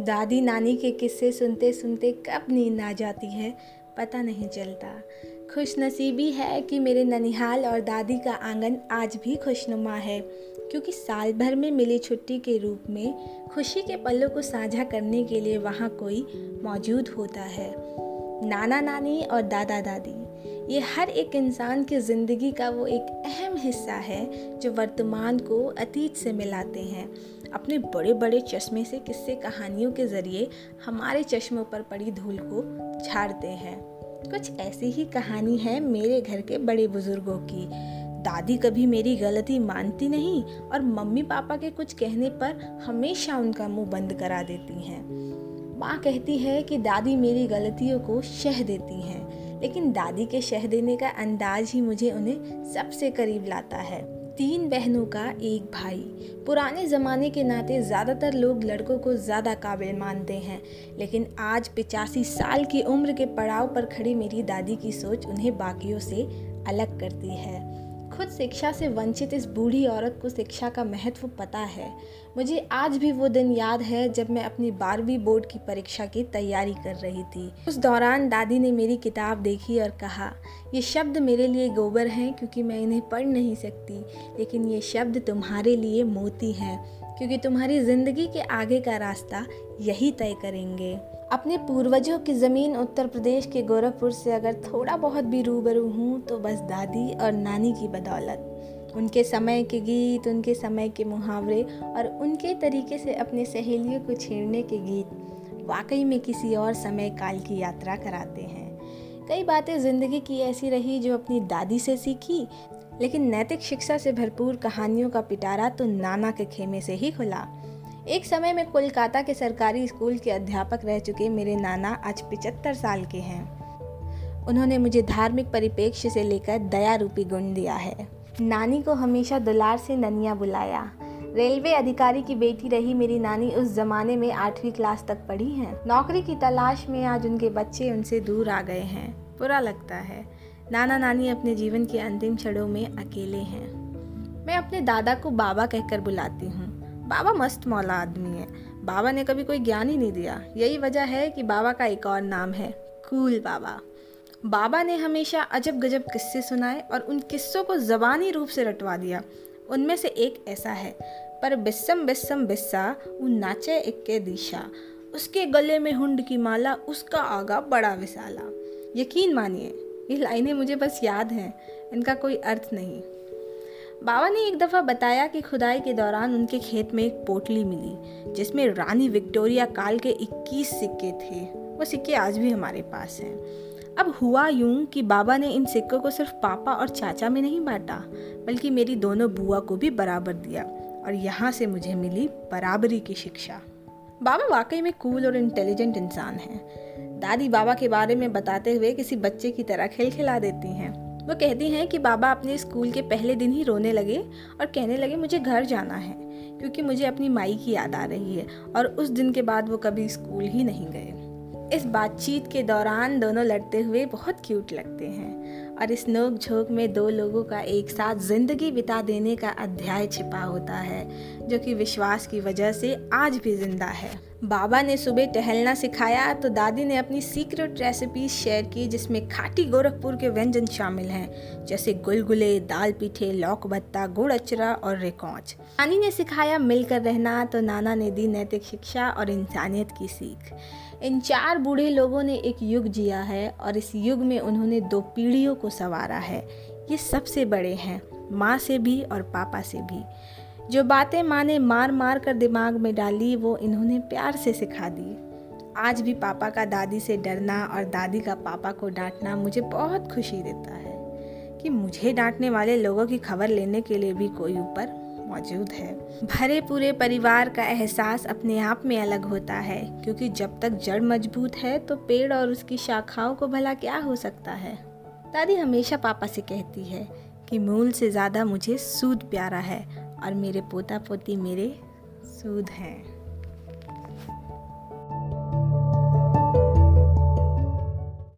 दादी नानी के किस्से सुनते सुनते कब नींद आ जाती है, पता नहीं चलता। खुश नसीबी है कि मेरे ननिहाल और दादी का आँगन आज भी खुशनुमा है, क्योंकि साल भर में मिली छुट्टी के रूप में खुशी के पलों को साझा करने के लिए वहाँ कोई मौजूद होता है। नाना नानी और दादा दादी, ये हर एक इंसान की ज़िंदगी का वो एक अहम हिस्सा है जो वर्तमान को अतीत से मिलाते हैं। अपने बड़े बड़े चश्मे से किस्से कहानियों के ज़रिए हमारे चश्मों पर पड़ी धूल को झाड़ते हैं। कुछ ऐसी ही कहानी है मेरे घर के बड़े बुज़ुर्गों की। दादी कभी मेरी गलती मानती नहीं और मम्मी पापा के कुछ कहने पर हमेशा उनका मुँह बंद करा देती हैं। माँ कहती है कि दादी मेरी गलतियों को शह देती हैं, लेकिन दादी के शह देने का अंदाज ही मुझे उन्हें सबसे करीब लाता है। तीन बहनों का एक भाई। पुराने ज़माने के नाते ज़्यादातर लोग लड़कों को ज़्यादा काबिल मानते हैं, लेकिन आज पिचासी साल की उम्र के पड़ाव पर खड़ी मेरी दादी की सोच उन्हें बाकियों से अलग करती है। खुद शिक्षा से वंचित इस बूढ़ी औरत को शिक्षा का महत्व पता है। मुझे आज भी वो दिन याद है जब मैं अपनी बारहवीं बोर्ड की परीक्षा की तैयारी कर रही थी। उस दौरान दादी ने मेरी किताब देखी और कहा, ये शब्द मेरे लिए गोबर हैं क्योंकि मैं इन्हें पढ़ नहीं सकती, लेकिन ये शब्द तुम्हारे लिए मोती हैं, क्योंकि तुम्हारी ज़िंदगी के आगे का रास्ता यही तय करेंगे। अपने पूर्वजों की ज़मीन उत्तर प्रदेश के गोरखपुर से अगर थोड़ा बहुत भी रूबरू हूँ तो बस दादी और नानी की बदौलत। उनके समय के गीत, उनके समय के मुहावरे और उनके तरीके से अपने सहेलियों को छेड़ने के गीत वाकई में किसी और समय काल की यात्रा कराते हैं। कई बातें ज़िंदगी की ऐसी रही जो अपनी दादी से सीखी, लेकिन नैतिक शिक्षा से भरपूर कहानियों का पिटारा तो नाना के खेमे से ही खुला। एक समय में कोलकाता के सरकारी स्कूल के अध्यापक रह चुके मेरे नाना आज पिचहत्तर साल के हैं। उन्होंने मुझे धार्मिक परिप्रेक्ष्य से लेकर दया रूपी गुण दिया है। नानी को हमेशा दुलार से ननिया बुलाया। रेलवे अधिकारी की बेटी रही मेरी नानी उस जमाने में आठवीं क्लास तक पढ़ी हैं। नौकरी की तलाश में आज उनके बच्चे उनसे दूर आ गए हैं। बुरा लगता है। नाना नानी अपने जीवन के अंतिम क्षणों में अकेले हैं। मैं अपने दादा को बाबा कहकर बुलाती हूँ। बाबा मस्त मौला आदमी है। बाबा ने कभी कोई ज्ञान ही नहीं दिया। यही वजह है कि बाबा का एक और नाम है, कूल बाबा। बाबा ने हमेशा अजब गजब किस्से सुनाए और उन किस्सों को ज़बानी रूप से रटवा दिया। उनमें से एक ऐसा है, पर बिस्सम बिस्सम बिस्सा वो नाचे इक्के दिशा। उसके गले में हुंड की माला, उसका आगा बड़ा विशाला। यकीन मानिए, ये लाइनें मुझे बस याद हैं, इनका कोई अर्थ नहीं। बाबा ने एक दफ़ा बताया कि खुदाई के दौरान उनके खेत में एक पोटली मिली, जिसमें रानी विक्टोरिया काल के 21 सिक्के थे। वो सिक्के आज भी हमारे पास हैं। अब हुआ यूँ कि बाबा ने इन सिक्कों को सिर्फ़ पापा और चाचा में नहीं बांटा, बल्कि मेरी दोनों बुआ को भी बराबर दिया और यहाँ से मुझे मिली बराबरी की शिक्षा। बाबा वाकई में कूल और इंटेलिजेंट इंसान हैं। दादी बाबा के बारे में बताते हुए किसी बच्चे की तरह खिलखिला देती हैं। वो कहती हैं कि बाबा अपने स्कूल के पहले दिन ही रोने लगे और कहने लगे, मुझे घर जाना है, क्योंकि मुझे अपनी माई की याद आ रही है और उस दिन के बाद वो कभी स्कूल ही नहीं गए। इस बातचीत के दौरान दोनों लड़ते हुए बहुत क्यूट लगते हैं और इस नोक झोंक में दो लोगों का एक साथ ज़िंदगी बिता देने का अध्याय छिपा होता है, जो कि विश्वास की वजह से आज भी ज़िंदा है। बाबा ने सुबह टहलना सिखाया तो दादी ने अपनी सीक्रेट रेसिपी शेयर की, जिसमें खाटी गोरखपुर के व्यंजन शामिल हैं, जैसे गुलगुले, दाल पीठे, लौक भत्ता, गुड़ अचरा और रिकॉच। नानी ने सिखाया मिलकर रहना तो नाना ने दी नैतिक शिक्षा और इंसानियत की सीख। इन चार बूढ़े लोगों ने एक युग जिया है और इस युग में उन्होंने दो पीढ़ियों को संवारा है। ये सबसे बड़े हैं, माँ से भी और पापा से भी। जो बातें माँ ने मार मार कर दिमाग में डाली, वो इन्होंने प्यार से सिखा दी। आज भी पापा का दादी से डरना और दादी का पापा को डांटना मुझे बहुत खुशी देता है कि मुझे डांटने वाले लोगों की खबर लेने के लिए भी कोई ऊपर मौजूद है। भरे पूरे परिवार का एहसास अपने आप में अलग होता है, क्योंकि जब तक जड़ मज़बूत है तो पेड़ और उसकी शाखाओं को भला क्या हो सकता है? दादी हमेशा पापा से कहती है कि मूल से ज़्यादा मुझे सूद प्यारा है और मेरे पोता पोती मेरे सूद हैं।